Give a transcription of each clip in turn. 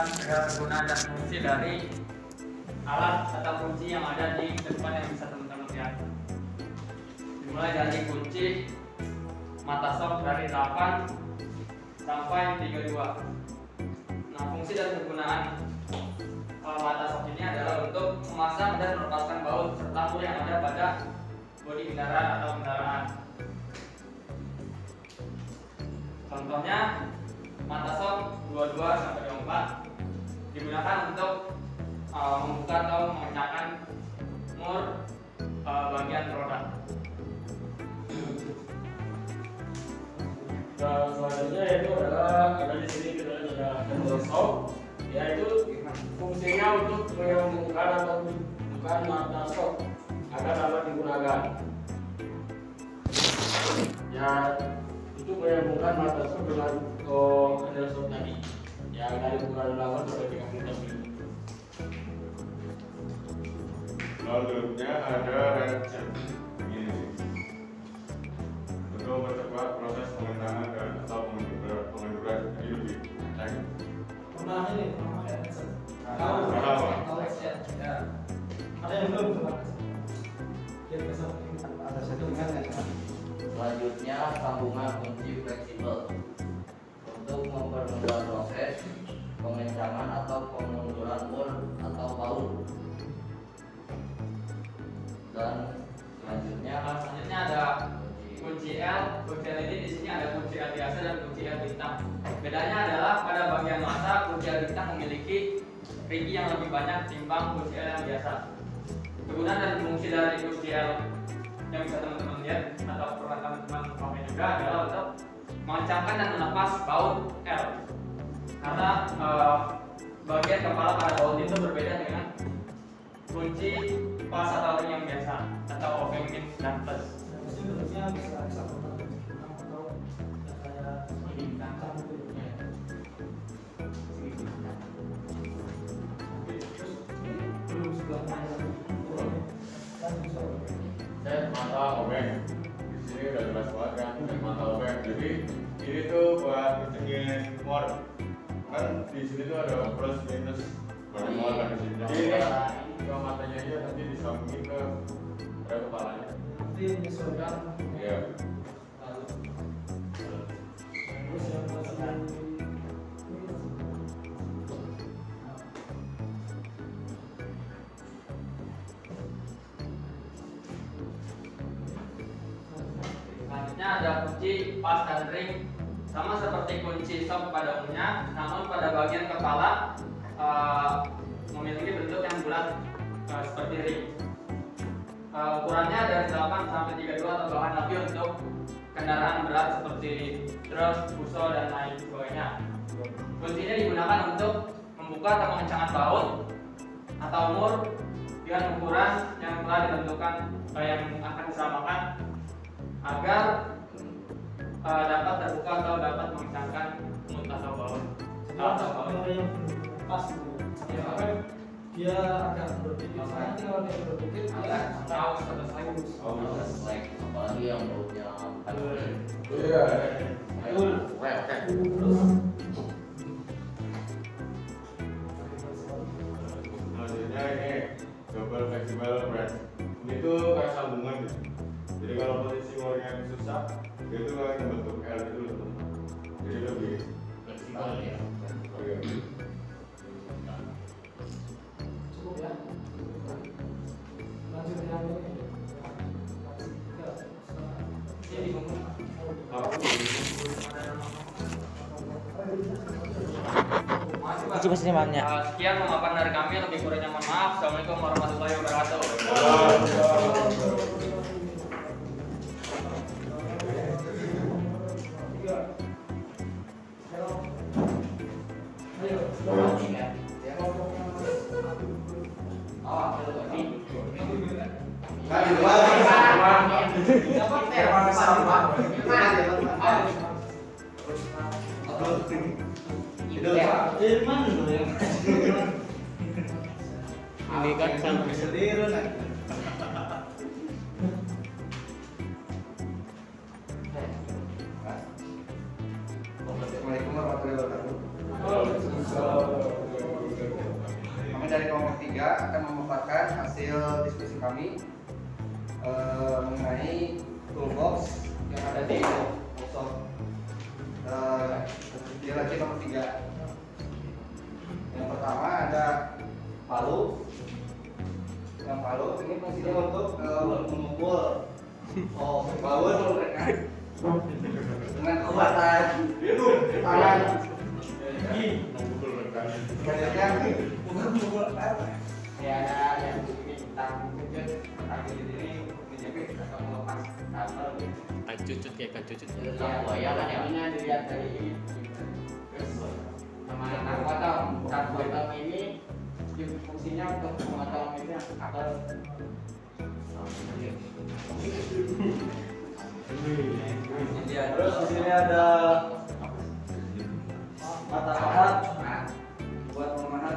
menjelaskan segala kegunaan dan fungsi dari alat atau kunci yang ada di depan yang bisa teman-teman lihat. Dimulai dari kunci mata sok dari 8 sampai 32. Nah, fungsi dan kegunaan uh, mata sok ini adalah untuk memasang dan melepaskan baut serta mur yang ada pada bodi kendaraan atau kendaraan. Contohnya mata sok 22 sampai 24 digunakan untuk uh, membuka atau mengencangkan mur uh, bagian roda. Nah, selanjutnya yaitu adalah ada di sini kita ada handle stop, yaitu fungsinya untuk menyambungkan atau bukan mata stop agar dapat digunakan. Ya, itu menyambungkan mata stop dengan oh, handle stop tadi. Ya, dari 8 sampai 30 mm. Selanjutnya ada ratchet ini untuk mempercepat proses pengendangan dan atau pengenduran pengenduran jadi lebih kencang. Pernah ini, Dan selanjutnya Nah, selanjutnya ada kunci L, kunci L ini di sini ada kunci L biasa dan kunci L bintang. Bedanya adalah pada bagian mata kunci L bintang memiliki rigi yang lebih banyak timbang kunci L yang biasa. Kegunaan dan fungsi dari kunci L yang bisa teman-teman lihat atau pernah teman-teman pakai juga adalah untuk mengencangkan dan melepas baut L. Karena eh, bagian kepala pada baut itu berbeda dengan kunci pas atau ring yang biasa atau ya gitu. Kan bisa. Set mata obeng. Di sini udah jelas banget kan set mata obeng. Jadi ini tuh buat ngecengin mor. Kan di sini tuh ada plus minus pada mor kan di sini. Jadi ini ke matanya aja nanti disambungin ke ke kepalanya. Nanti menyesuaikan Iya. lalu. Terus yang masih Selanjutnya ada kunci pas dan ring sama seperti kunci stop pada umumnya, namun pada bagian kepala eh, memiliki bentuk yang bulat eh, seperti ring. Eh, ukurannya dari 8 sampai 32 atau bahkan lebih untuk kendaraan berat seperti truk, buso dan lain sebagainya. Kunci ini digunakan untuk membuka atau mengencangkan baut atau mur dengan ukuran yang telah ditentukan eh, yang akan disamakan agar eh, dapat terbuka atau dapat mengencangkan mut atau baut atau baut. Pas gitu. Ya, kan dia agak berpikir. Saya tinggal dia berpikir dia Agak tahu atau selain. Oh, like apalagi yang bautnya Iya. Betul. Oke, oke. Selanjutnya ini double flexible press. Ini tuh kayak sambungan gitu. Jadi kalau posisi mornya susah, dia tuh kayak membentuk L gitu loh. Jadi lebih Fleksibel ya. Iji pasti semangatnya. Eh, Sekian pemaparan dari kami, lebih kurangnya mohon maaf. Assalamualaikum warahmatullahi wabarakatuh. Ini kan sampai sendiri Assalamualaikum warahmatullahi wabarakatuh. Kami dari kelompok 3 akan memaparkan hasil diskusi kami eh, mengenai toolbox yang ada di dia lagi nomor tiga yang pertama ada palu yang palu ini fungsinya untuk eh, memukul oh power mereka dengan kekuatan tangan Kayaknya mukul-mukul apa? Ya ada yang begini tang kejut kaki di sini menjepit atau melepas kabel kayak cucut. Itu sama buaya kan ya? Ininya dilihat dari ini. Potong, tang potong ini fungsinya untuk memotong ini kabel. Terus di sini ada mata pahat buat pemahat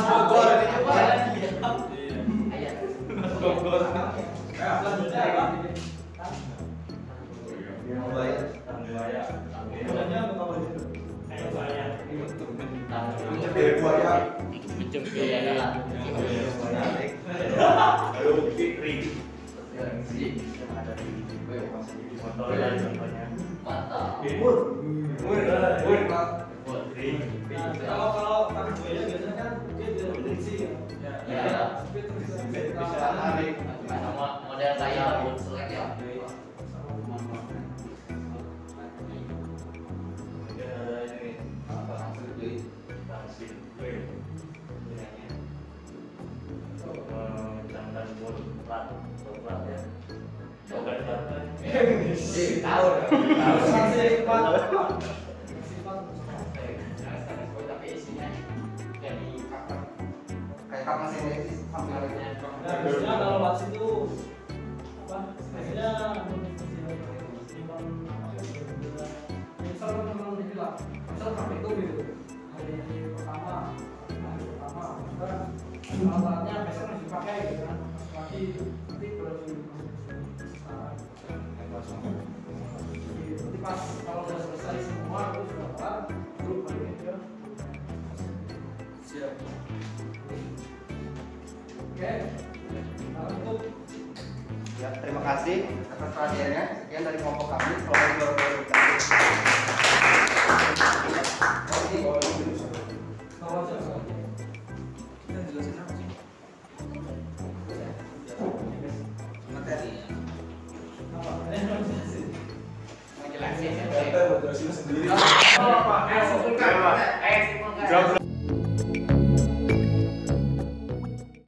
Mas Bogor apa? Apa? Iya, Mantap. Nah, kalau kalau buaya biasanya ya. Ya. Tapi terus bisa Bisa tarik. Sama model kayak boot selek ya. Tahu. Masih Pak. Tapi Kapak sini sampai Nah, biasanya kalau pas itu apa? Biasanya misal memang dibilang, misal sampai itu gitu hari pertama, hari pertama, maka alatnya besok masih dipakai gitu kan, lagi nanti baru Nanti pas kalau udah selesai semua, itu sudah kelar, baru balik ke siap. Nah, Ya, terima kasih atas perhatiannya. Sekian dari kelompok kami. Selamat? Ini harus jelasin. Ya?